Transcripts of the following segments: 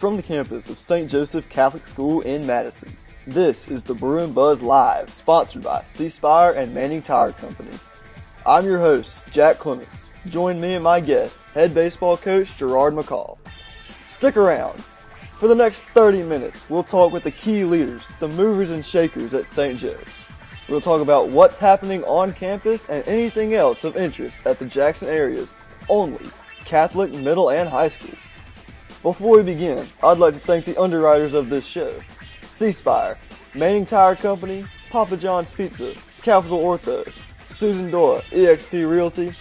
from the campus of St. Joseph Catholic School in Madison. This is the Bruin Buzz Live, sponsored by C Spire and Manning Tire Company. I'm your host, Jack Clements. Join me and my guest, head baseball coach Gerard McCall. Stick around. For the next 30 minutes, we'll talk with the key leaders, the movers and shakers at St. Joe's. We'll talk about what's happening on campus and anything else of interest at the Jackson area's only Catholic middle and high school. Before we begin, I'd like to thank the underwriters of this show. C Spire, Manning Tire Company, Papa John's Pizza, Capital Ortho, Susan Dora, eXp Realty,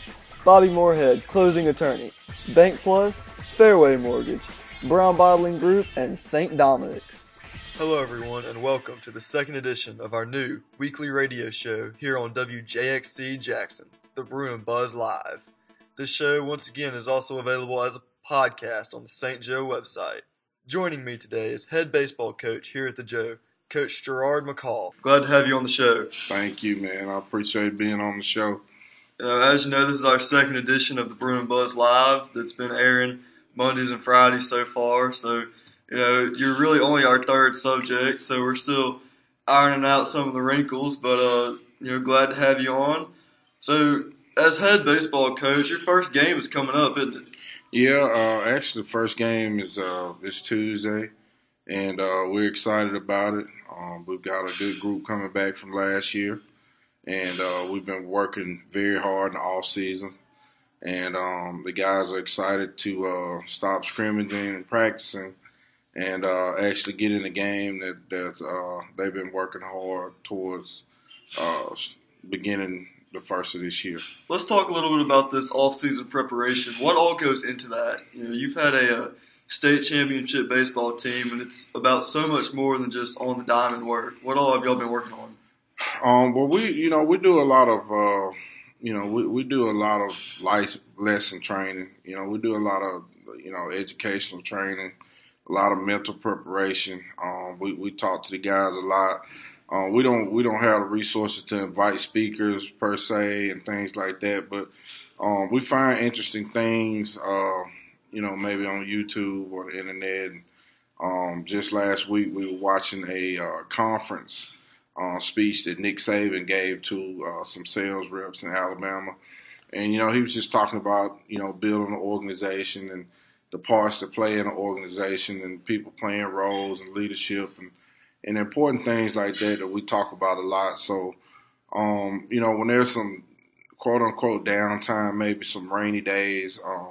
Bobby Moorhead, Closing Attorney, Bank Plus, Fairway Mortgage, Brown Bottling Group, and St. Dominic's. Hello, everyone, and welcome to the second edition of our new weekly radio show here on WJXC Jackson, the Bruin Buzz Live. This show, once again, is also available as a podcast on the St. Joe website. Joining me today is head baseball coach here at the Joe, Coach Gerard McCall. Glad to have you on the show. Thank you, man. I appreciate being on the show. Uh, as you know, this is our second edition of the and Buzz Live that's been airing Mondays and Fridays so far. So, you know, you're really only our third subject, so we're still ironing out some of the wrinkles, but, uh, you know, glad to have you on. So, as head baseball coach, your first game is coming up, isn't it? Yeah, uh, actually, the first game is uh, Tuesday, and uh, we're excited about it. Um, we've got a good group coming back from last year, and uh, we've been working very hard in the off season. And um, the guys are excited to uh, stop scrimmaging and practicing, and uh, actually get in the game that that they've been working hard towards beginning the first of this year. Let's talk a little bit about this off-season preparation. What all goes into that? You know, you've had a, a state championship baseball team, and it's about so much more than just on the diamond work. What all have y'all been working on? Um, well, we, you know, we do a lot of, uh, you know, we, we do a lot of life lesson training. You know, we do a lot of, you know, educational training, a lot of mental preparation. Um, we, we talk to the guys a lot uh, we don't we don't have the resources to invite speakers per se and things like that, but um, we find interesting things, uh, you know, maybe on YouTube or the internet. Um, just last week, we were watching a uh, conference uh, speech that Nick Saban gave to uh, some sales reps in Alabama, and you know, he was just talking about you know building an organization and the parts to play in an organization and people playing roles and leadership and and important things like that that we talk about a lot. So, um, you know, when there's some quote unquote downtime, maybe some rainy days, um,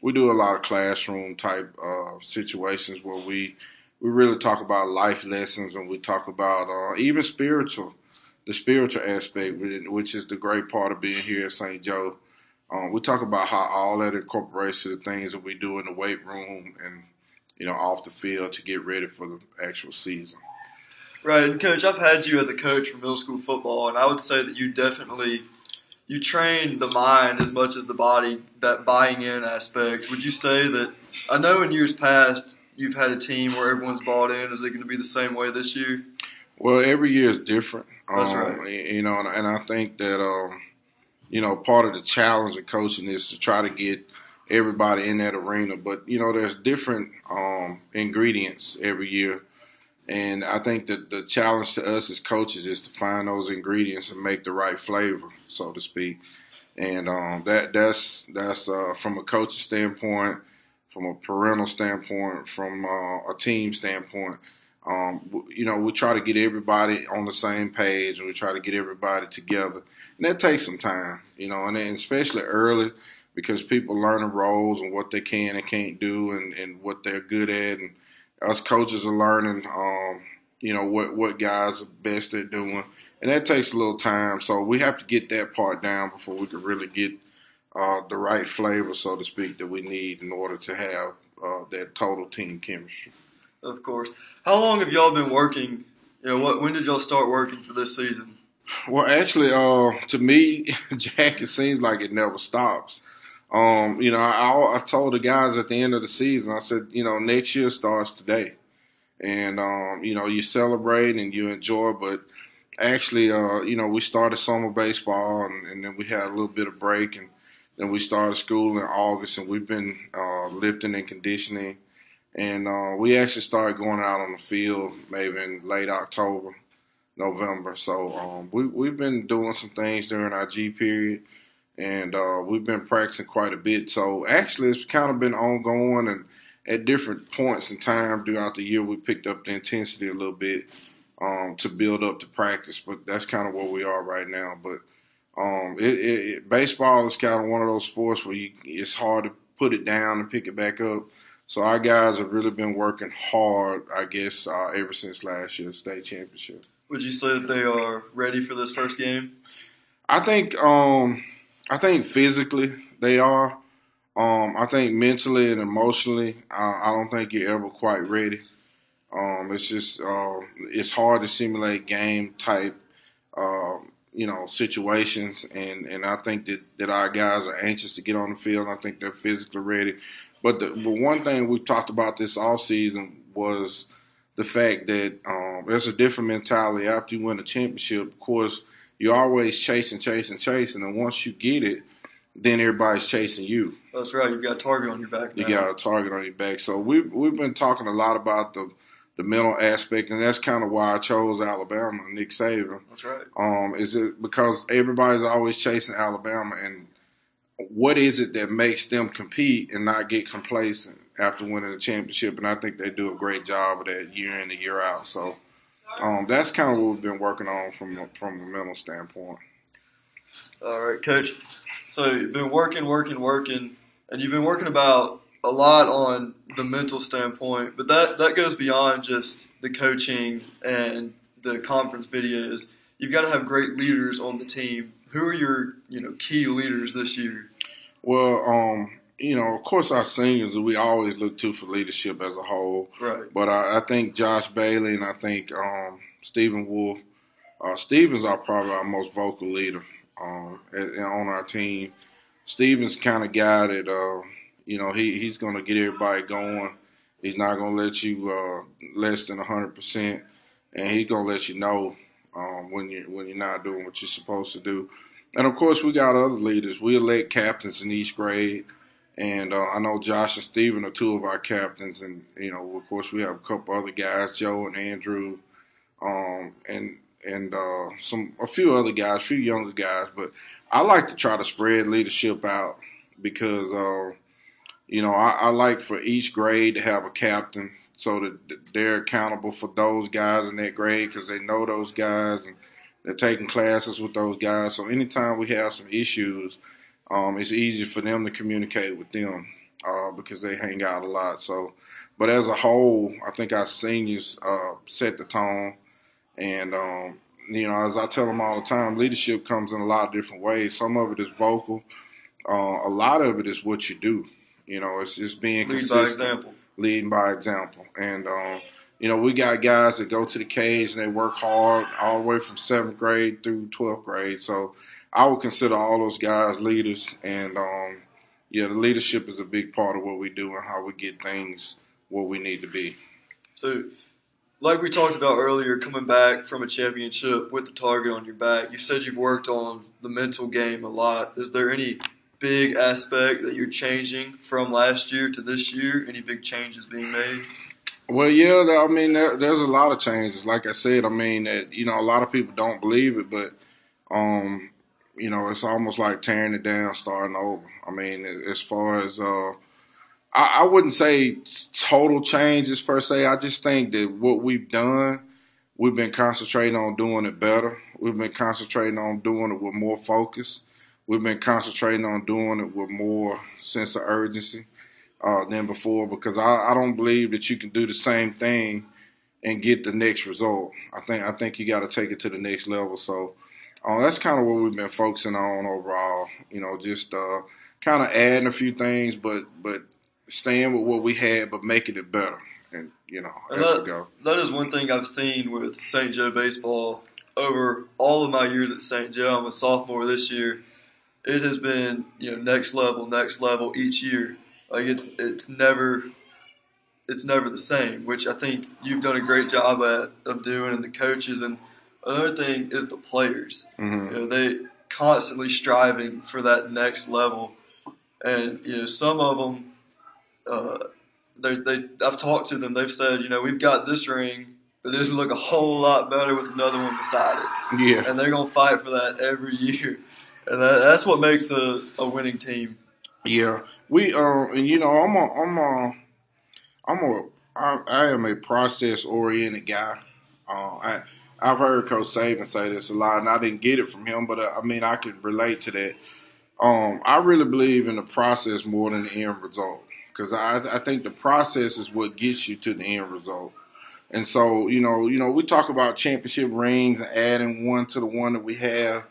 we do a lot of classroom type uh, situations where we we really talk about life lessons and we talk about uh, even spiritual, the spiritual aspect, which is the great part of being here at St. Joe. Um, we talk about how all that incorporates to the things that we do in the weight room and you know off the field to get ready for the actual season. Right, and coach, I've had you as a coach for middle school football, and I would say that you definitely you train the mind as much as the body. That buying in aspect. Would you say that? I know in years past you've had a team where everyone's bought in. Is it going to be the same way this year? Well, every year is different. That's um, right. You know, and I think that um, you know part of the challenge of coaching is to try to get everybody in that arena. But you know, there's different um, ingredients every year and I think that the challenge to us as coaches is to find those ingredients and make the right flavor, so to speak. And um, that that's that's uh, from a coach's standpoint, from a parental standpoint, from uh, a team standpoint. Um, you know, we try to get everybody on the same page, and we try to get everybody together, and that takes some time. You know, and, and especially early because people learn the roles and what they can and can't do, and, and what they're good at, and us coaches are learning, um, you know, what, what guys are best at doing. And that takes a little time. So we have to get that part down before we can really get uh, the right flavor, so to speak, that we need in order to have uh, that total team chemistry. Of course. How long have y'all been working? You know, what, when did y'all start working for this season? Well, actually, uh, to me, Jack, it seems like it never stops. Um, you know, I, I told the guys at the end of the season, I said, you know, next year starts today, and um, you know, you celebrate and you enjoy, but actually, uh, you know, we started summer baseball, and, and, then we had a little bit of break, and then we started school in August, and we've been uh, lifting and conditioning, and uh, we actually started going out on the field maybe in late October, November. So um, we we've been doing some things during our G period, and uh, we've been practicing quite a bit. So actually, it's kind of been ongoing, and at different points in time throughout the year, we picked up the intensity a little bit um, to build up the practice. But that's kind of where we are right now. But um, it, it, it, baseball is kind of one of those sports where you, it's hard to put it down and pick it back up. So our guys have really been working hard, I guess, uh, ever since last year's state championship. Would you say that they are ready for this first game? I think, um, I think physically they are. Um, I think mentally and emotionally, I, I, don't think you're ever quite ready. Um, it's just uh, it's hard to simulate game type, uh, you know, situations, and, and I think that, that our guys are anxious to get on the field. I think they're physically ready. But the, but one thing we talked about this off season was the fact that um, there's a different mentality after you win a championship. Of course, you're always chasing, chasing, chasing, and once you get it, then everybody's chasing you. That's right. You've got a target on your back. Now. You got a target on your back. So we've we've been talking a lot about the the mental aspect, and that's kind of why I chose Alabama, Nick Saban. That's right. Um, is it because everybody's always chasing Alabama, and what is it that makes them compete and not get complacent after winning the championship? And I think they do a great job of that year in and year out. So um, that's kind of what we've been working on from a, from a mental standpoint. All right, Coach. So you've been working, working, working, and you've been working about a lot on the mental standpoint, but that that goes beyond just the coaching and the conference videos. You've got to have great leaders on the team who are your you know key leaders this year? Well, um, you know, of course, our seniors we always look to for leadership as a whole. Right. But I, I think Josh Bailey and I think um, Stephen Wolf. Uh, Stephen's our probably our most vocal leader um, on our team. Stephen's kind of guy that uh, you know he, he's going to get everybody going. He's not going to let you uh, less than hundred percent, and he's going to let you know um, when you when you're not doing what you're supposed to do. And of course, we got other leaders. We elect captains in each grade, and uh, I know Josh and Steven are two of our captains. And you know, of course, we have a couple other guys, Joe and Andrew, um, and and uh, some a few other guys, a few younger guys. But I like to try to spread leadership out because uh, you know I, I like for each grade to have a captain so that they're accountable for those guys in that grade because they know those guys and they're taking classes with those guys. So anytime we have some issues, um, it's easy for them to communicate with them uh, because they hang out a lot. So, but as a whole, I think our seniors uh, set the tone, and um, you know, as I tell them all the time, leadership comes in a lot of different ways. Some of it is vocal. Uh, a lot of it is what you do. You know, it's just being Lead consistent. by example leading by example. And um, you know, we got guys that go to the cage and they work hard all the way from seventh grade through twelfth grade. So I would consider all those guys leaders. And um, yeah, the leadership is a big part of what we do and how we get things where we need to be. So, like we talked about earlier, coming back from a championship with the target on your back, you said you've worked on the mental game a lot. Is there any big aspect that you're changing from last year to this year? Any big changes being made? Well, yeah, I mean, there's a lot of changes. Like I said, I mean, that you know, a lot of people don't believe it, but um, you know, it's almost like tearing it down, starting over. I mean, as far as uh, I, I wouldn't say total changes per se. I just think that what we've done, we've been concentrating on doing it better. We've been concentrating on doing it with more focus we've been concentrating on doing it with more sense of urgency uh, than before because I, I, don't believe that you can do the same thing and get the next result. I think I think you got to take it to the next level. So uh, that's kind of what we've been focusing on overall. You know, just uh, kind of adding a few things, but but staying with what we had, but making it better. And you know, and as that, we go. That is one thing I've seen with St. Joe baseball over all of my years at St. Joe. I'm a sophomore this year it has been you know next level, next level each year. Like it's it's never it's never the same, which I think you've done a great job at of doing, and the coaches. And another thing is the players. Mm-hmm. You know, they constantly striving for that next level, and you know some of them, uh, they, they, I've talked to them. They've said, you know, we've got this ring, but it'll look a whole lot better with another one beside it. Yeah. And they're gonna fight for that every year, and that, that's what makes a, a winning team. Yeah, we uh, and you know, I'm a, I'm a, I'm a, I, I am a process oriented guy. Uh, I I've heard Coach Saban say this a lot, and I didn't get it from him, but uh, I mean, I can relate to that. Um, I really believe in the process more than the end result because I, I think the process is what gets you to the end result. And so, you know, you know, we talk about championship rings and adding one to the one that we have,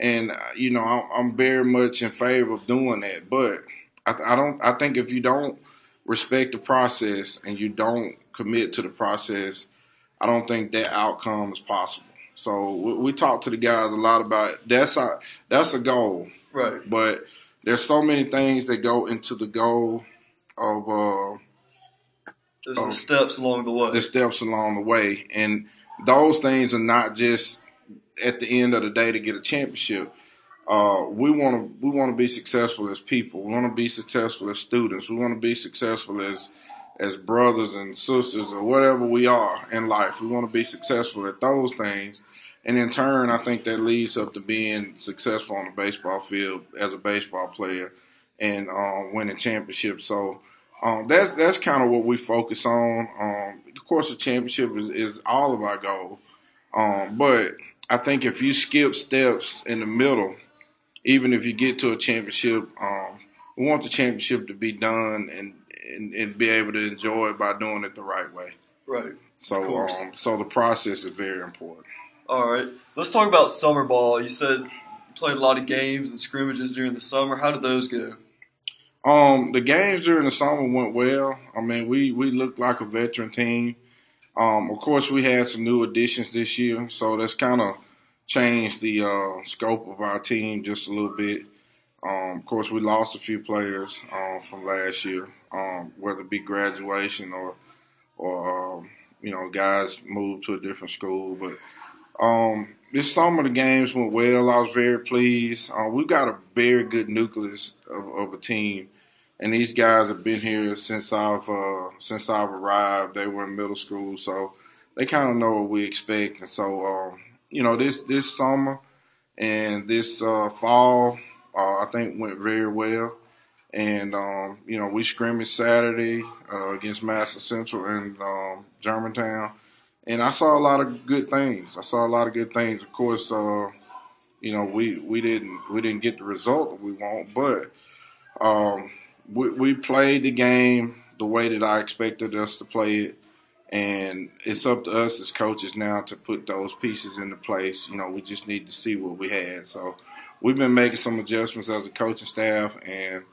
and uh, you know, I'm, I'm very much in favor of doing that. But I, I don't. I think if you don't respect the process and you don't commit to the process, I don't think that outcome is possible. So we, we talk to the guys a lot about that's a that's a goal, Right. but there's so many things that go into the goal of uh, There's Oh. the steps along the way. the steps along the way, and those things are not just at the end of the day to get a championship. Uh, we want to we want to be successful as people. We want to be successful as students. We want to be successful as as brothers and sisters or whatever we are in life. We want to be successful at those things, and in turn, I think that leads up to being successful on the baseball field as a baseball player and um, winning championships. So um, that's that's kind of what we focus on. Um, of course, the championship is, is all of our goal, um, but I think if you skip steps in the middle, even if you get to a championship, um, we want the championship to be done and, and and be able to enjoy it by doing it the right way. right. So um, so the process is very important. All right. Let's talk about summer ball. You said you played a lot of games and scrimmages during the summer. How did those go? Um, the games during the summer went well. I mean, we we looked like a veteran team. Um, of course, we had some new additions this year, so that's kind of changed the uh, scope of our team just a little bit. Um, of course, we lost a few players um, from last year, um, whether it be graduation or or um, you know guys moved to a different school. But um, this summer the games went well. I was very pleased. Uh, we've got a very good nucleus of, of a team, and these guys have been here since I've uh, since I've arrived. They were in middle school, so they kind of know what we expect. And so, you know, this this summer and this uh, fall, uh, I think went very well. And um, you know, we scrimmaged Saturday uh, against Madison Central and um, Germantown and I saw a lot of good things. I saw a lot of good things. Of course, uh, you know, we, we didn't we didn't get the result that we want, but um, we, we played the game the way that I expected us to play it, and it's up to us as coaches now to put those pieces into place. You know, we just need to see what we had. So we've been making some adjustments as a coaching staff, and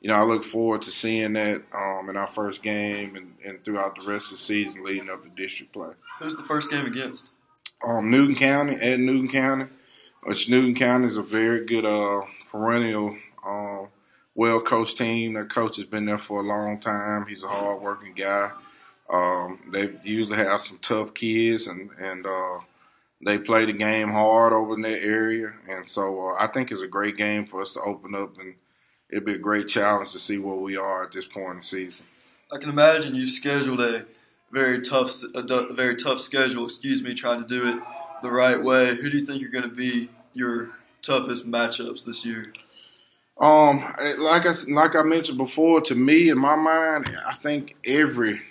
you know, I look forward to seeing that um, in our first game and, and throughout the rest of the season leading up to district play Who's the first game against? um, Newton County at Newton County, which Newton County is a very good uh, perennial, um, well coached team. Their coach has been there for a long time. He's a hard working guy. Um, they usually have some tough kids, and and uh, they play the game hard over in that area. And so uh, I think it's a great game for us to open up, and it'd be a great challenge to see where we are at this point in the season. I can imagine you've scheduled a very tough, a, a very tough schedule. Excuse me, trying to do it the right way. Who do you think are going to be your toughest matchups this year? Um, like I like I mentioned before, to me in my mind, I think every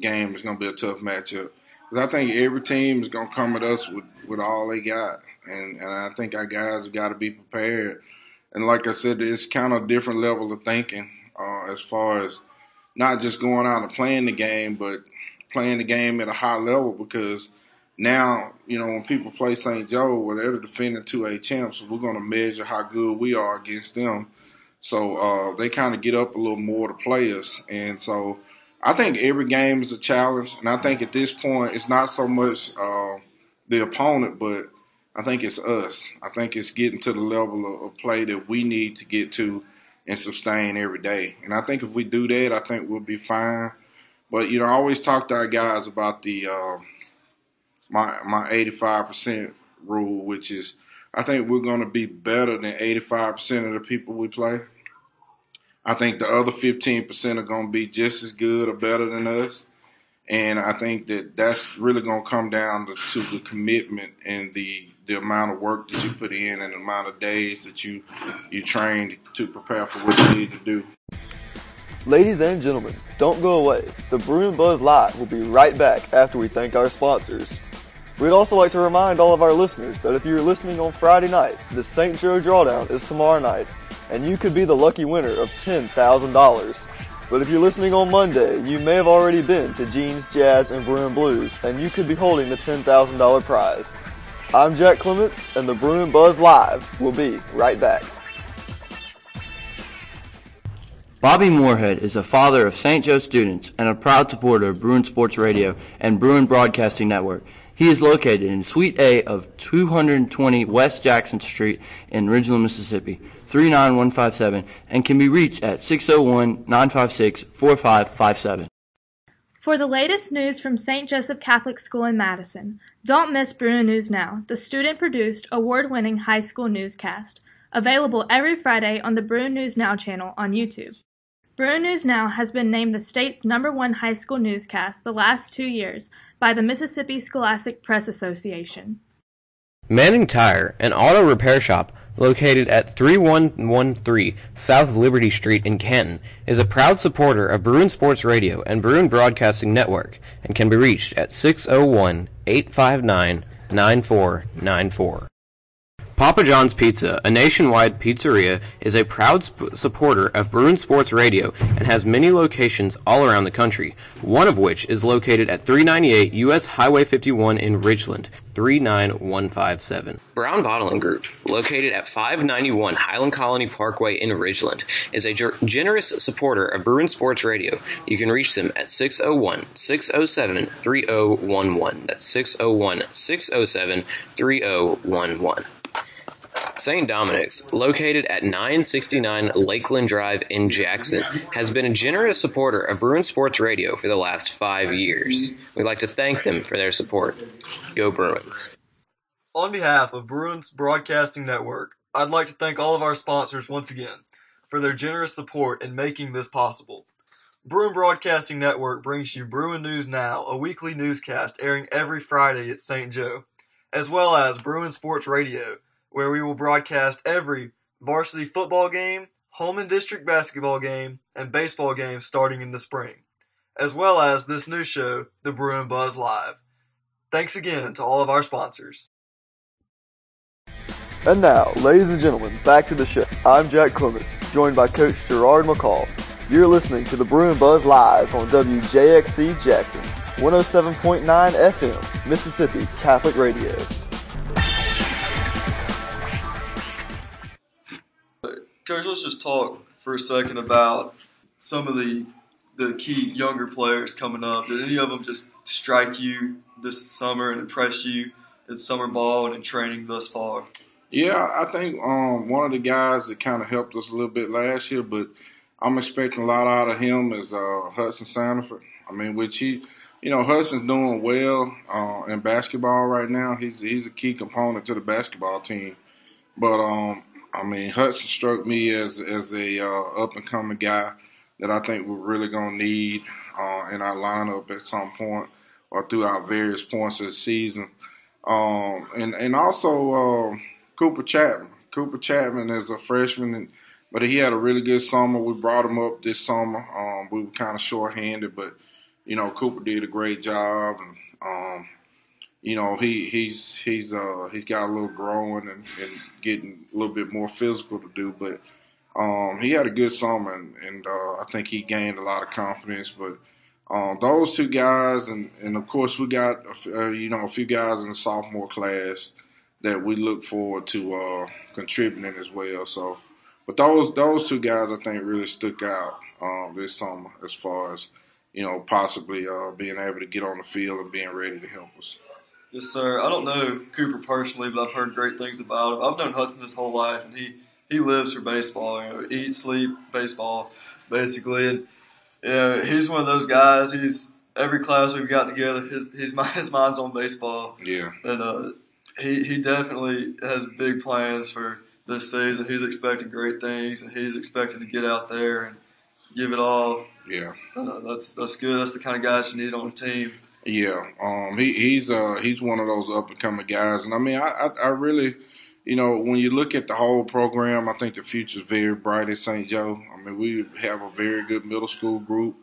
game is going to be a tough matchup because I think every team is going to come at us with, with all they got, and and I think our guys got to be prepared. And like I said, it's kind of a different level of thinking uh, as far as not just going out and playing the game, but playing the game at a high level because now, you know, when people play St. Joe, where they're the defending 2A champs, we're going to measure how good we are against them. So uh, they kind of get up a little more to play us. And so I think every game is a challenge. And I think at this point, it's not so much uh, the opponent, but I think it's us. I think it's getting to the level of, play that we need to get to and sustain every day. And I think if we do that, I think we'll be fine. But you know, I always talk to our guys about the uh, my my eighty five percent rule, which is I think we're going to be better than eighty five percent of the people we play. I think the other 15% are going to be just as good or better than us. And I think that that's really going to come down to, to, the commitment and the the amount of work that you put in and the amount of days that you you train to prepare for what you need to do. Ladies and gentlemen, don't go away. The Bruin Buzz Live will be right back after we thank our sponsors. We'd also like to remind all of our listeners that if you're listening on Friday night, the St. Joe Drawdown is tomorrow night, and you could be the lucky winner of $10,000. But if you're listening on Monday, you may have already been to Jeans, Jazz, and and Blues, and you could be holding the $10,000 prize. I'm Jack Clements, and the and Buzz Live will be right back. Bobby Moorhead is a father of St. Joe students and a proud supporter of Bruin Sports Radio and Bruin Broadcasting Network. He is located in Suite A of 220 West Jackson Street in Ridgeland, Mississippi, 39157, and can be reached at 601-956-4557. For the latest news from St. Joseph Catholic School in Madison, don't miss Bruin News Now, the student-produced, award-winning high school newscast, available every Friday on the Bruin News Now channel on YouTube. Bruin News Now has been named the state's number one high school newscast the last two years by the Mississippi Scholastic Press Association. Manning Tire, an auto repair shop located at 3113 South Liberty Street in Canton, is a proud supporter of Bruin Sports Radio and Bruin Broadcasting Network and can be reached at 601 859 9494. Papa John's Pizza, a nationwide pizzeria, is a proud sp- supporter of Bruin Sports Radio and has many locations all around the country, one of which is located at 398 U.S. Highway 51 in Ridgeland, 39157. Brown Bottling Group, located at 591 Highland Colony Parkway in Ridgeland, is a ger- generous supporter of Bruin Sports Radio. You can reach them at 601 607 3011. That's 601 607 3011. St. Dominic's, located at 969 Lakeland Drive in Jackson, has been a generous supporter of Bruin Sports Radio for the last five years. We'd like to thank them for their support. Go Bruins. On behalf of Bruins Broadcasting Network, I'd like to thank all of our sponsors once again for their generous support in making this possible. Bruin Broadcasting Network brings you Bruin News Now, a weekly newscast airing every Friday at St. Joe, as well as Bruin Sports Radio, where we will broadcast every varsity football game, home and District basketball game, and baseball game starting in the spring, as well as this new show, The Bruin Buzz Live. Thanks again to all of our sponsors. And now, ladies and gentlemen, back to the show. I'm Jack Clements, joined by Coach Gerard McCall. You're listening to the Bruin Buzz Live on WJXC Jackson, 107.9 FM, Mississippi Catholic Radio. Coach, let's just talk for a second about some of the the key younger players coming up. Did any of them just strike you this summer and impress you in summer ball and in training thus far? Yeah, I think um, one of the guys that kind of helped us a little bit last year, but I'm expecting a lot out of him is uh, Hudson Sanford. I mean, which he, you know, Hudson's doing well uh, in basketball right now. He's he's a key component to the basketball team, but um, I mean, Hudson struck me as as a uh, up and coming guy that I think we're really gonna need uh, in our lineup at some point or throughout various points of the season. Um, and and also uh, Cooper Chapman. Cooper Chapman is a freshman, and, but he had a really good summer. We brought him up this summer. Um, we were kind of short-handed, but you know Cooper did a great job, and um, you know, he he's he's uh he's got a little growing and, and getting a little bit more physical to do, but um, he had a good summer and, and uh, I think he gained a lot of confidence. But um, those two guys, and, and of course we got uh, you know a few guys in the sophomore class that we look forward to uh, contributing as well. So, but those those two guys I think really stuck out um, this summer as far as you know possibly uh, being able to get on the field and being ready to help us. Yes, sir. I don't know Cooper personally, but I've heard great things about him. I've known Hudson his whole life, and he, he lives for baseball. You know, eat, sleep, baseball, basically. And you know, he's one of those guys. He's every class we've got together. His his, his mind's on baseball. Yeah. And uh, he he definitely has big plans for this season. He's expecting great things, and he's expecting to get out there and give it all. Yeah, uh, that's that's good. That's the kind of guys you need on a team. Yeah, um, he, he's uh, he's one of those up and coming guys, and I mean, I, I, I really, you know, when you look at the whole program, I think the future is very bright at St. Joe. I mean, we have a very good middle school group,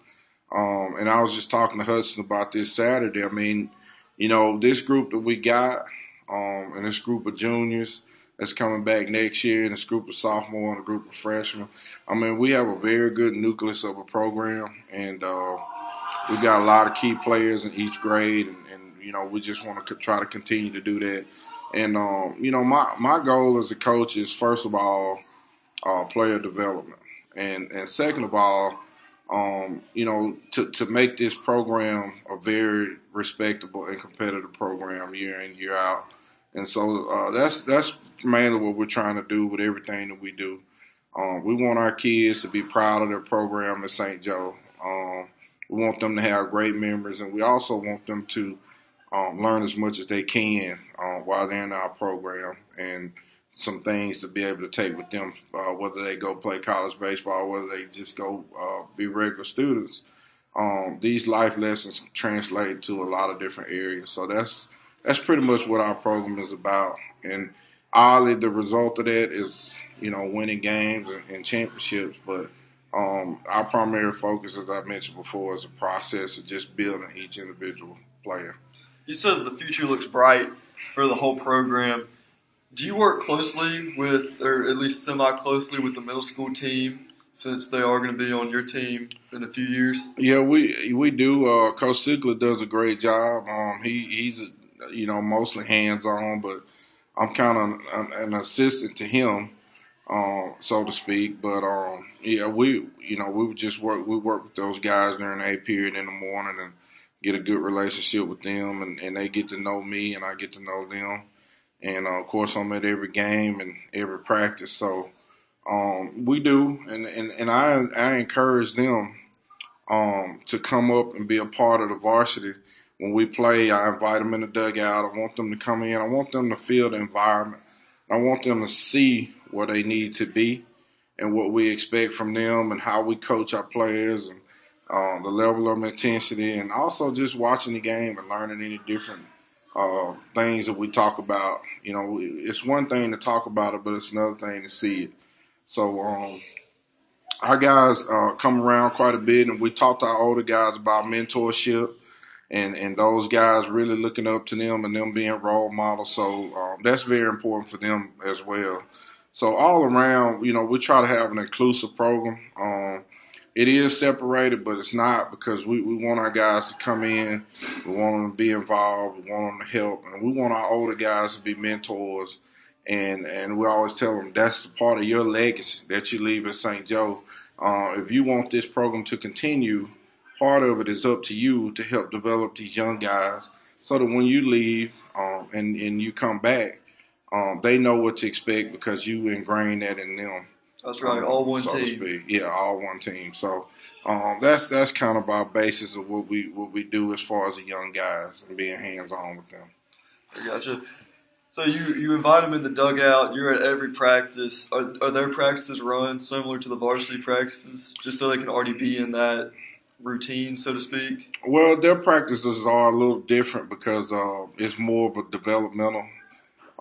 um, and I was just talking to Hudson about this Saturday. I mean, you know, this group that we got, um, and this group of juniors that's coming back next year, and this group of sophomore and a group of freshmen. I mean, we have a very good nucleus of a program, and uh, we've got a lot of key players in each grade, and, and you know, we just want to try to continue to do that. And um, you know, my my goal as a coach is first of all, uh, player development, and and second of all, um, you know, to to make this program a very respectable and competitive program year in year out. And so uh, that's that's mainly what we're trying to do with everything that we do. Um, we want our kids to be proud of their program at St. Joe. Um, we want them to have great memories, and we also want them to um, learn as much as they can uh, while they're in our program and some things to be able to take with them, uh, whether they go play college baseball, whether they just go uh, be regular students. Um, these life lessons translate to a lot of different areas. So that's that's pretty much what our program is about. And oddly, the result of that is you know winning games and, and championships, but um, our primary focus, as I mentioned before, is a process of just building each individual player. You said the future looks bright for the whole program. Do you work closely with, or at least semi closely with the middle school team since they are going to be on your team in a few years? Yeah, we we do. Uh, Coach Sigler does a great job. Um, he he's you know mostly hands on, but I'm kind of an, an assistant to him um, so to speak. But um, yeah, we you know we would just work we work with those guys during the A period in the morning and get a good relationship with them, and, and they get to know me and I get to know them. And uh, of course, I'm at every game and every practice, so um, we do, and and, and I I encourage them um, to come up and be a part of the varsity when we play. I invite them in the dugout. I want them to come in. I want them to feel the environment. I want them to see where they need to be and what we expect from them and how we coach our players and um, the level of intensity and also just watching the game and learning any different uh, things that we talk about. You know, it's one thing to talk about it, but it's another thing to see it. So, um, our guys uh, come around quite a bit, and we talk to our older guys about mentorship and and those guys really looking up to them and them being role models. So um, that's very important for them as well. So all around, you know, we try to have an inclusive program. Um, it is separated, but it's not because we, we want our guys to come in. We want them to be involved. We want them to help, and we want our older guys to be mentors. And and we always tell them that's the part of your legacy that you leave at St. Joe. Uh, if you want this program to continue, part of it is up to you to help develop these young guys so that when you leave um, and and you come back, um, they know what to expect because you ingrain that in them. That's right, um, all one so team. Yeah, all one team. So um, that's that's kind of our basis of what we what we do as far as the young guys and being hands on with them. I gotcha. So you you invite them in the dugout. You're at every practice. Are, are their practices run similar to the varsity practices, just so they can already be in that routine, so to speak? Well, their practices are a little different because uh, it's more of a developmental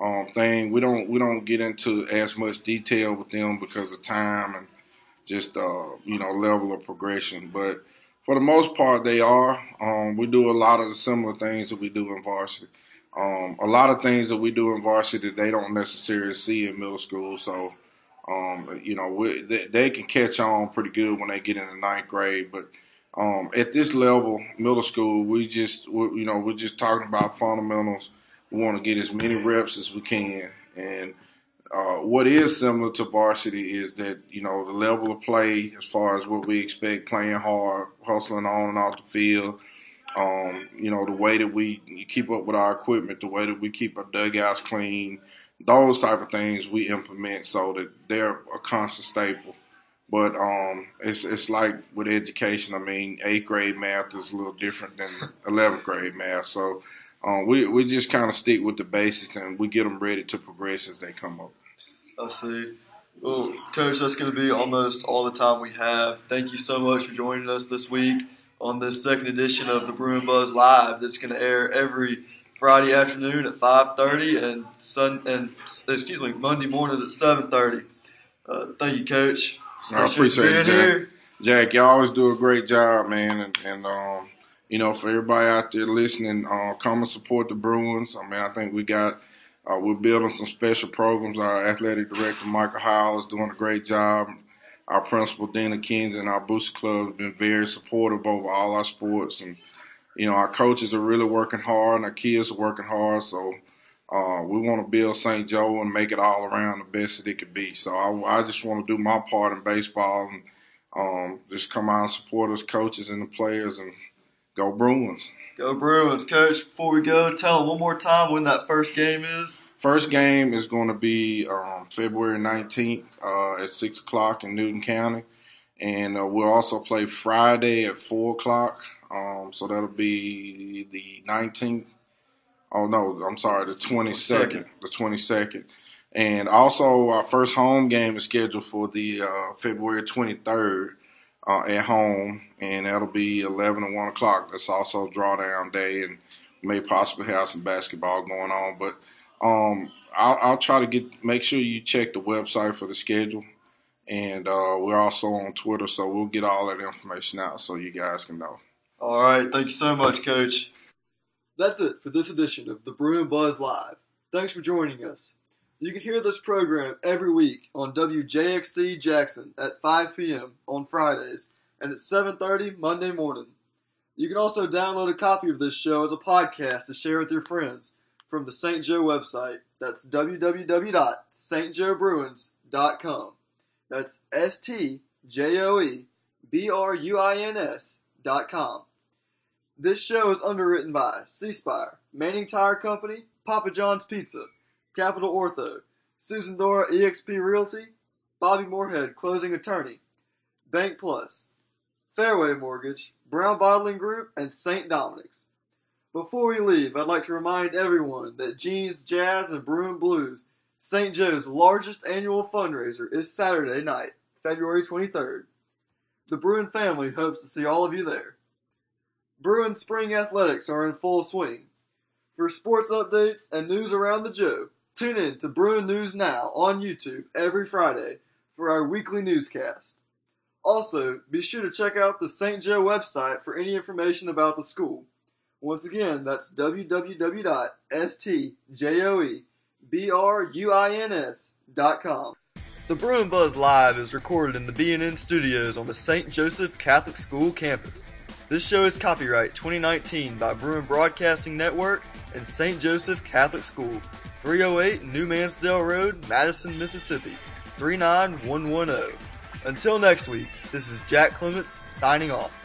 um, thing. We don't we don't get into as much detail with them because of time and just uh, you know level of progression. But for the most part, they are. Um, we do a lot of the similar things that we do in varsity. Um, a lot of things that we do in varsity that they don't necessarily see in middle school. So um, you know we, they, they, can catch on pretty good when they get in the ninth grade, but um, at this level, middle school, we just we, you know we're just talking about fundamentals we want to get as many reps as we can. And uh, what is similar to varsity is that, you know, the level of play as far as what we expect, playing hard, hustling on and off the field, um, you know, the way that we keep up with our equipment, the way that we keep our dugouts clean, those type of things we implement so that they're a constant staple. But um, it's it's like with education. I mean, eighth grade math is a little different than eleventh grade math. So um, we we just kind of stick with the basics and we get them ready to progress as they come up. I see. Well, Coach, that's going to be almost all the time we have. Thank you so much for joining us this week on this second edition of the Bruin Buzz Live. That's going to air every Friday afternoon at 5:30 and Sun and excuse me Monday mornings at 7:30. Uh, thank you, Coach. I appreciate it, Jack. Jack, you always do a great job, man, and, and um, you know, for everybody out there listening, uh, come and support the Bruins. I mean, I think we got uh, we're building some special programs. Our athletic director, Michael Howell, is doing a great job. Our principal, Dana Kings, and our booster club have been very supportive over all our sports. And, you know, our coaches are really working hard, and our kids are working hard. So uh, we want to build St. Joe and make it all around the best that it could be. So I, I just want to do my part in baseball and um, just come out and support us coaches and the players and go Bruins. Go Bruins, Coach. Before we go, tell them one more time when that first game is. First game is going to be um, February 19th uh, at 6 o'clock in Newton County. And uh, we'll also play Friday at 4 o'clock. Um, so that'll be the 19th. Oh, no, I'm sorry, the 22nd. The 22nd. And also, our first home game is scheduled for the uh, February 23rd uh, at home, and that'll be 11 or 1 o'clock. That's also drawdown day, and may possibly have some basketball going on. But um, I'll, I'll, try to get make sure you check the website for the schedule, and uh, we're also on Twitter, so we'll get all that information out so you guys can know. All right, thank you so much, Coach. That's it for this edition of the Bruin Buzz Live. Thanks for joining us. You can hear this program every week on WJXC Jackson at 5 p.m. on Fridays and at 7:30 Monday morning. You can also download a copy of this show as a podcast to share with your friends from the St. Joe website. That's www.stjoebruins.com. That's S T J O E B R U I N S.com. This show is underwritten by C Spire, Manning Tire Company, Papa John's Pizza. Capital Ortho, Susan Dora eXp Realty, Bobby Moorhead Closing Attorney, Bank Plus, Fairway Mortgage, Brown Bottling Group, and St. Dominic's. Before we leave, I'd like to remind everyone that Jeans Jazz and Bruin Blues, St. Joe's largest annual fundraiser, is Saturday night, February 23rd. The Bruin family hopes to see all of you there. Bruin spring athletics are in full swing. For sports updates and news around the Joe, Tune in to Bruin News Now on YouTube every Friday for our weekly newscast. Also, be sure to check out the St. Joe website for any information about the school. Once again, that's www.stjoebruins.com. The Bruin Buzz Live is recorded in the B&N studios on the St. Joseph Catholic School campus. This show is copyright 2019 by Bruin Broadcasting Network and St. Joseph Catholic School. 308 New Mannsdale Road, Madison, Mississippi 39110. Until next week, this is Jack Clements signing off.